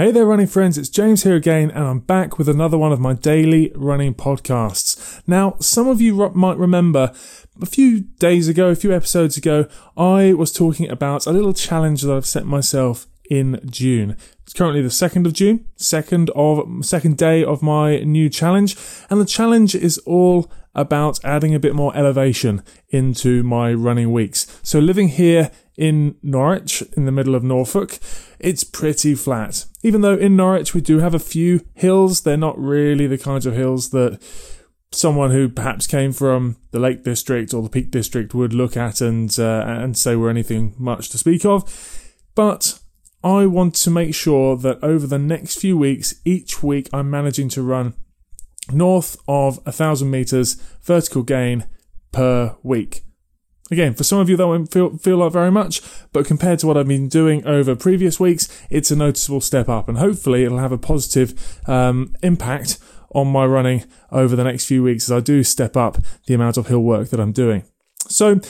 Hey there, running friends. It's James here again, and I'm back with another one of my daily running podcasts. Now, some of you might remember a few days ago, a few episodes ago, I was talking about a little challenge that I've set myself in June. It's currently the 2nd of June, second of, second day of my new challenge, and the challenge is all about adding a bit more elevation into my running weeks. So living here in Norwich, in the middle of Norfolk, it's pretty flat. Even though in Norwich we do have a few hills, they're not really the kinds of hills that someone who perhaps came from the Lake District or the Peak District would look at and uh, and say were anything much to speak of. But I want to make sure that over the next few weeks, each week I'm managing to run north of a thousand meters vertical gain per week. Again, for some of you that won't feel feel like very much, but compared to what I've been doing over previous weeks, it's a noticeable step up, and hopefully it'll have a positive um, impact on my running over the next few weeks as I do step up the amount of hill work that I'm doing. So,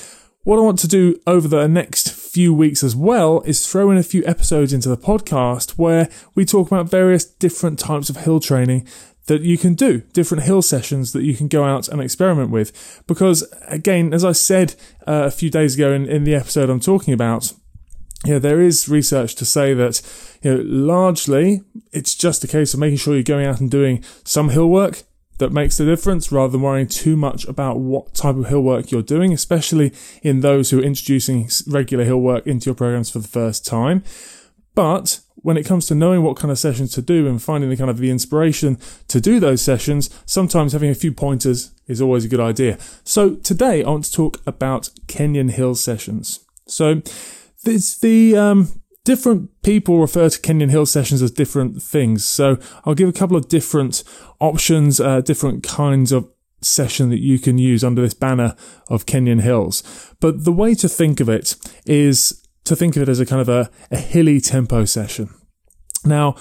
what I want to do over the next few weeks as well is throw in a few episodes into the podcast where we talk about various different types of hill training that you can do, different hill sessions that you can go out and experiment with. Because again, as I said uh, a few days ago in, in the episode I'm talking about, you know, there is research to say that, you know, largely it's just a case of making sure you're going out and doing some hill work that makes the difference rather than worrying too much about what type of hill work you're doing, especially in those who are introducing regular hill work into your programs for the first time. But when it comes to knowing what kind of sessions to do and finding the kind of the inspiration to do those sessions, sometimes having a few pointers is always a good idea. So today I want to talk about Kenyan Hill sessions. So there's the um, different people refer to Kenyan Hill sessions as different things. So I'll give a couple of different options, uh, different kinds of session that you can use under this banner of Kenyan Hills. But the way to think of it is to think of it as a kind of a, a hilly tempo session. Now,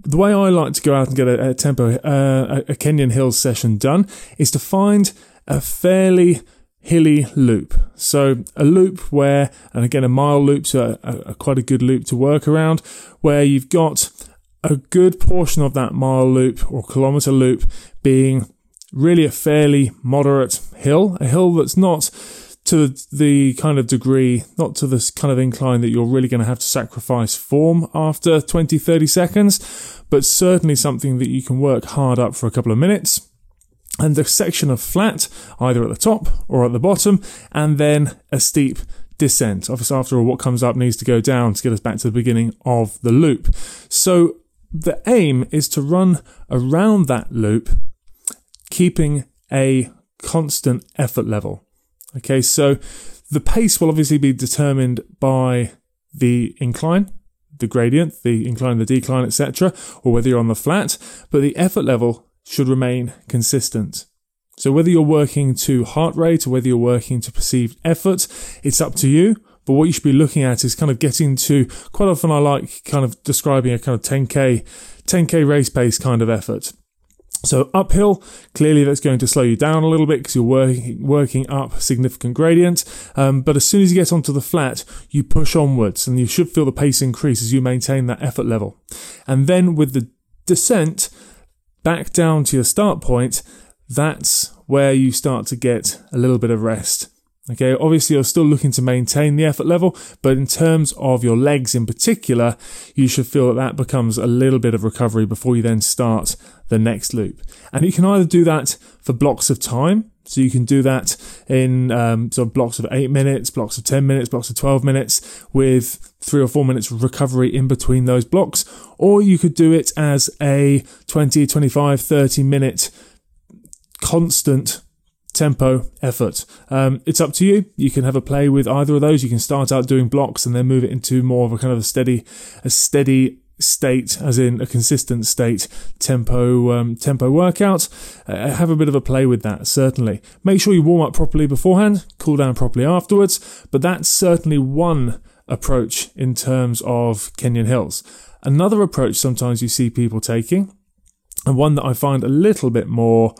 the way I like to go out and get a, a tempo, uh, a Kenyan Hills session done is to find a fairly hilly loop. So a loop where, and again, a mile loop's a, a, quite a good loop to work around, where you've got a good portion of that mile loop or kilometer loop being really a fairly moderate hill, a hill that's not to the kind of degree, not to this kind of incline that you're really going to have to sacrifice form after 20, 30 seconds, but certainly something that you can work hard up for a couple of minutes. And the section of flat, either at the top or at the bottom, and then a steep descent. Obviously, after all, what comes up needs to go down to get us back to the beginning of the loop. So the aim is to run around that loop, keeping a constant effort level. Okay, so the pace will obviously be determined by the incline, the gradient, the incline, the decline, etc., or whether you're on the flat, but the effort level should remain consistent. So whether you're working to heart rate or whether you're working to perceived effort, it's up to you. But what you should be looking at is kind of getting to quite often I like kind of describing a kind of 10k 10k race pace kind of effort. So uphill, clearly that's going to slow you down a little bit because you're working, working up significant gradient. Um, but as soon as you get onto the flat, you push onwards and you should feel the pace increase as you maintain that effort level. And then with the descent back down to your start point, that's where you start to get a little bit of rest. Okay, obviously you're still looking to maintain the effort level, but in terms of your legs in particular, you should feel that that becomes a little bit of recovery before you then start the next loop. And you can either do that for blocks of time. So you can do that in um, sort of blocks of eight minutes, blocks of 10 minutes, blocks of 12 minutes with three or four minutes recovery in between those blocks. Or you could do it as a 20, 25, 30 minute constant tempo, effort. Um, it's up to you. You can have a play with either of those. You can start out doing blocks and then move it into more of a kind of a steady, a steady state, as in a consistent state tempo um, tempo workout. Uh, have a bit of a play with that. Certainly, make sure you warm up properly beforehand, cool down properly afterwards. But that's certainly one approach in terms of Kenyan hills. Another approach sometimes you see people taking, and one that I find a little bit more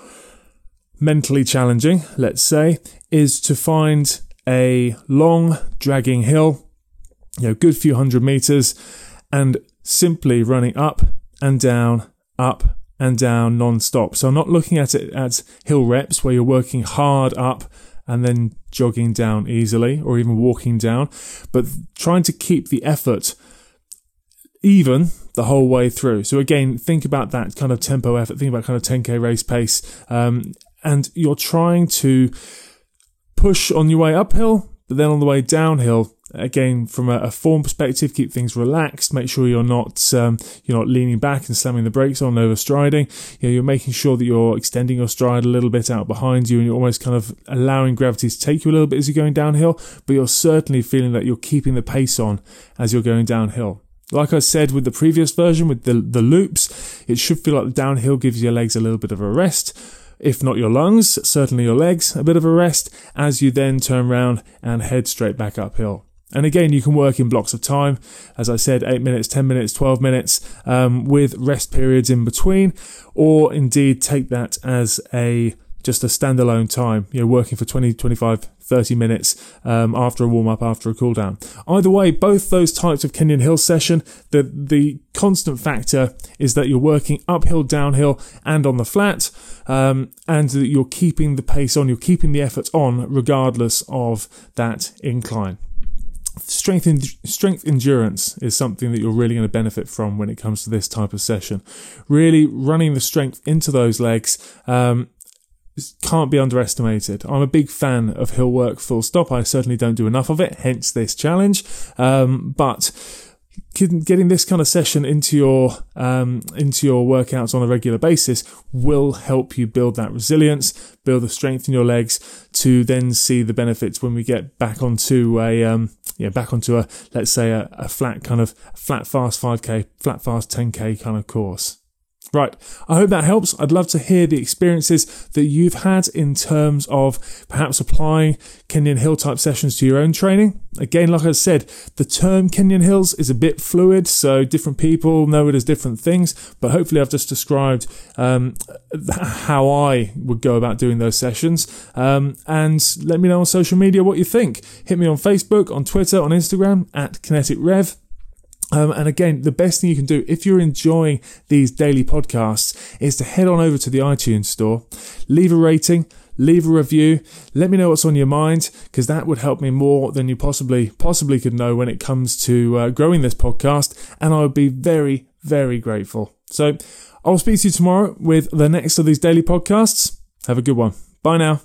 mentally challenging, let's say, is to find a long dragging hill, you know, good few hundred meters, and simply running up and down, up and down non-stop. So I'm not looking at it as hill reps where you're working hard up and then jogging down easily or even walking down, but trying to keep the effort even the whole way through. So again, think about that kind of tempo effort. Think about kind of 10k race pace, um, and you're trying to push on your way uphill, but then on the way downhill, again from a, a, form perspective keep things relaxed make sure you're not um, you're not leaning back and slamming the brakes on over striding. You know, you're making sure that you're extending your stride a little bit out behind you and you're almost kind of allowing gravity to take you a little bit as you're going downhill but you're certainly feeling that you're keeping the pace on as you're going downhill. Like I said with the previous version with the the loops it should feel like the downhill gives your legs a little bit of a rest. If not your lungs, certainly your legs, a bit of a rest as you then turn around and head straight back uphill. And again, you can work in blocks of time. As I said, 8 minutes, 10 minutes, 12 minutes, um, with rest periods in between, or indeed take that as a just a standalone time, you know, working for 20, 25, 30 minutes um, after a warm up, after a cool down. Either way, both those types of Kenyan Hill session, the, the constant factor is that you're working uphill, downhill, and on the flat, um, and that you're keeping the pace on, you're keeping the effort on, regardless of that incline strength in, strength endurance is something that you're really going to benefit from when it comes to this type of session. Really running the strength into those legs um, can't be underestimated. I'm a big fan of hill work. Full stop. I certainly don't do enough of it. Hence this challenge. Um, but getting this kind of session into your um, into your workouts on a regular basis will help you build that resilience, build the strength in your legs to then see the benefits when we get back onto a um, yeah back onto a let's say a, a flat kind of flat fast 5k, flat fast 10k kind of course. Right. I hope that helps. I'd love to hear the experiences that you've had in terms of perhaps applying Kenyan Hill type sessions to your own training. Again, like I said, the term Kenyan Hills is a bit fluid, so different people know it as different things, but hopefully I've just described um, how I would go about doing those sessions. Um, and let me know on social media what you think. Hit me on Facebook, on Twitter, on Instagram at Kinetic Rev. Um, and again, the best thing you can do if you're enjoying these daily podcasts is to head on over to the iTunes store, leave a rating, leave a review, let me know what's on your mind because that would help me more than you possibly possibly could know when it comes to uh, growing this podcast, and I would be very very grateful. So I'll speak to you tomorrow with the next of these daily podcasts. Have a good one. Bye now.